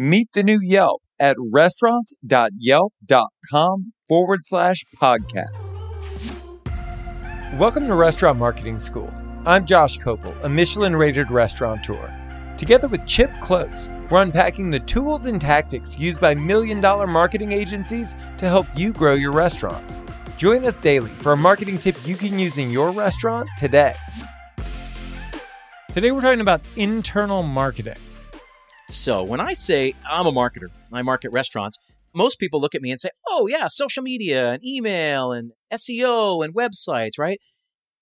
Meet the new Yelp at restaurants.yelp.com forward slash podcast. Welcome to Restaurant Marketing School. I'm Josh Kopel, a Michelin rated restaurateur. Together with Chip Klose, we're unpacking the tools and tactics used by million dollar marketing agencies to help you grow your restaurant. Join us daily for a marketing tip you can use in your restaurant today. Today, we're talking about internal marketing. So when I say I'm a marketer, I market restaurants, most people look at me and say, oh, yeah, social media and email and SEO and websites, right?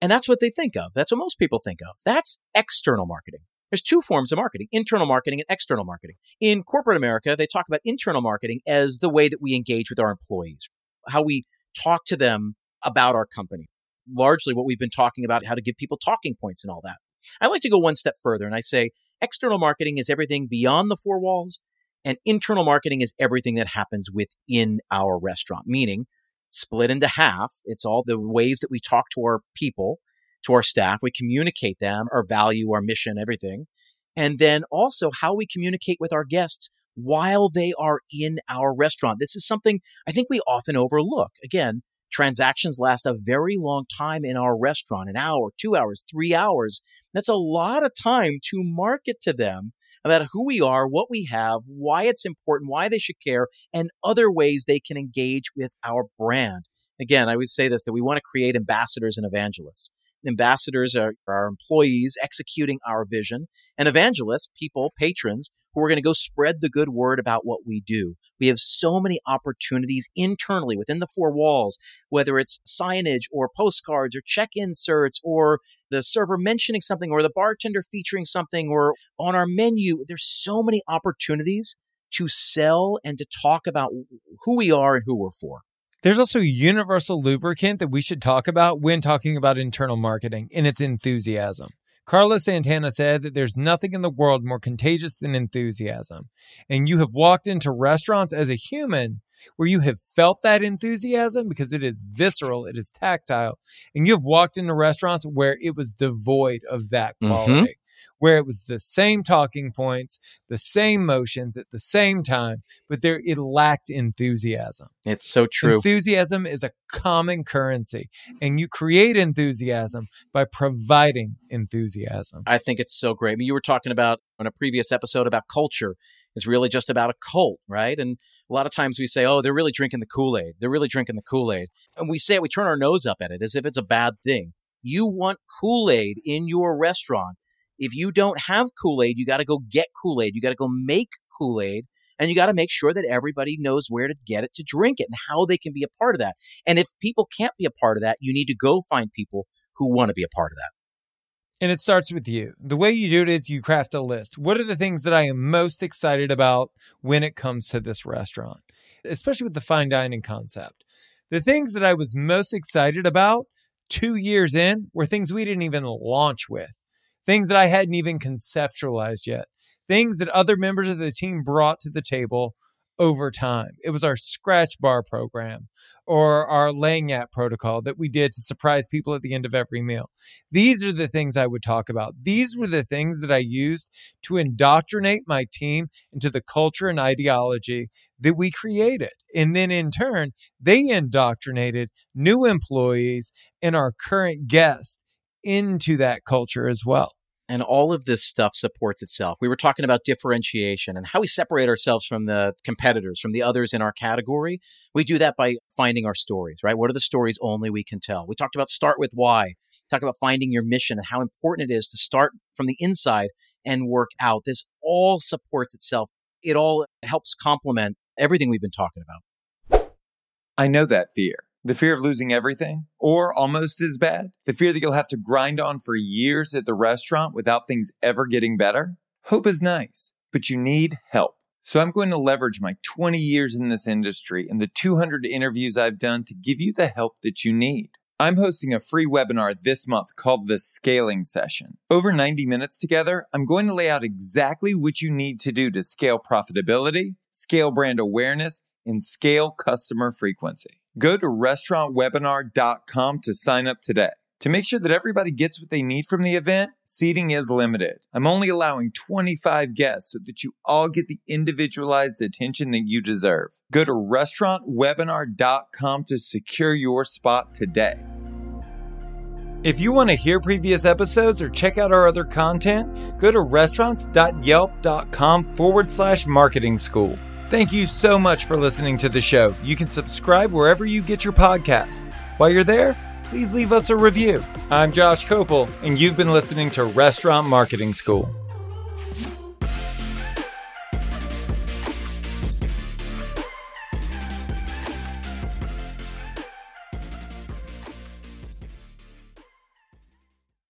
And that's what they think of. That's what most people think of. That's external marketing. There's two forms of marketing internal marketing and external marketing. In corporate America, they talk about internal marketing as the way that we engage with our employees, how we talk to them about our company. Largely what we've been talking about, how to give people talking points and all that. I like to go one step further and I say external marketing is everything beyond the four walls and internal marketing is everything that happens within our restaurant, meaning split into half. It's all the ways that we talk to our people, to our staff. We communicate them, our value, our mission, everything. And then also how we communicate with our guests while they are in our restaurant. This is something I think we often overlook. Again, transactions last a very long time in our restaurant an hour, two hours, three hours. That's a lot of time to market to them about who we are, what we have, why it's important, why they should care, and other ways they can engage with our brand. Again, I would say this that we want to create ambassadors and evangelists. Ambassadors are our employees executing our vision, and evangelists, people, patrons who are going to go spread the good word about what we do. We have so many opportunities internally within the four walls, whether it's signage or postcards or check inserts or the server mentioning something or the bartender featuring something or on our menu. There's so many opportunities to sell and to talk about who we are and who we're for. There's also a universal lubricant that we should talk about when talking about internal marketing, and it's enthusiasm. Carlos Santana said that there's nothing in the world more contagious than enthusiasm. And you have walked into restaurants as a human where you have felt that enthusiasm because it is visceral, it is tactile. And you have walked into restaurants where it was devoid of that mm-hmm. quality. Mm-hmm where it was the same talking points, the same motions at the same time, but there it lacked enthusiasm. It's so true. Enthusiasm is a common currency, and you create enthusiasm by providing enthusiasm. I think it's so great. I mean, you were talking about on a previous episode about culture is really just about a cult, right? And a lot of times we say, oh, they're really drinking the Kool Aid. They're really drinking the Kool Aid. And we say it, we turn our nose up at it as if it's a bad thing. You want Kool Aid in your restaurant if you don't have Kool Aid, you got to go get Kool Aid. You got to go make Kool Aid and you got to make sure that everybody knows where to get it to drink it and how they can be a part of that. And if people can't be a part of that, you need to go find people who want to be a part of that. And it starts with you. The way you do it is you craft a list. What are the things that I am most excited about when it comes to this restaurant, especially with the fine dining concept? The things that I was most excited about two years in were things we didn't even launch with things that I hadn't even conceptualized yet, things that other members of the team brought to the table over time. It was our scratch bar program or our lagniappe protocol that we did to surprise people at the end of every meal. These are the things I would talk about. These were the things that I used to indoctrinate my team into the culture and ideology that we created. And then in turn, they indoctrinated new employees and our current guests into that culture as well. And all of this stuff supports itself. We were talking about differentiation and how we separate ourselves from the competitors, from the others in our category. We do that by finding our stories, right? What are the stories only we can tell? We talked about start with why, talk about finding your mission and how important it is to start from the inside and work out. This all supports itself. It all helps complement everything we've been talking about. I know that fear. The fear of losing everything, or almost as bad, the fear that you'll have to grind on for years at the restaurant without things ever getting better. Hope is nice, but you need help. So I'm going to leverage my 20 years in this industry and the 200 interviews I've done to give you the help that you need. I'm hosting a free webinar this month called the Scaling Session. Over 90 minutes together, I'm going to lay out exactly what you need to do to scale profitability, scale brand awareness, and scale customer frequency. Go to restaurantwebinar.com to sign up today. To make sure that everybody gets what they need from the event, seating is limited. I'm only allowing 25 guests so that you all get the individualized attention that you deserve. Go to restaurantwebinar.com to secure your spot today. If you want to hear previous episodes or check out our other content, go to restaurants.yelp.com forward slash marketing school. Thank you so much for listening to the show. You can subscribe wherever you get your podcast. While you're there, please leave us a review. I'm Josh Kopel, and you've been listening to Restaurant Marketing School.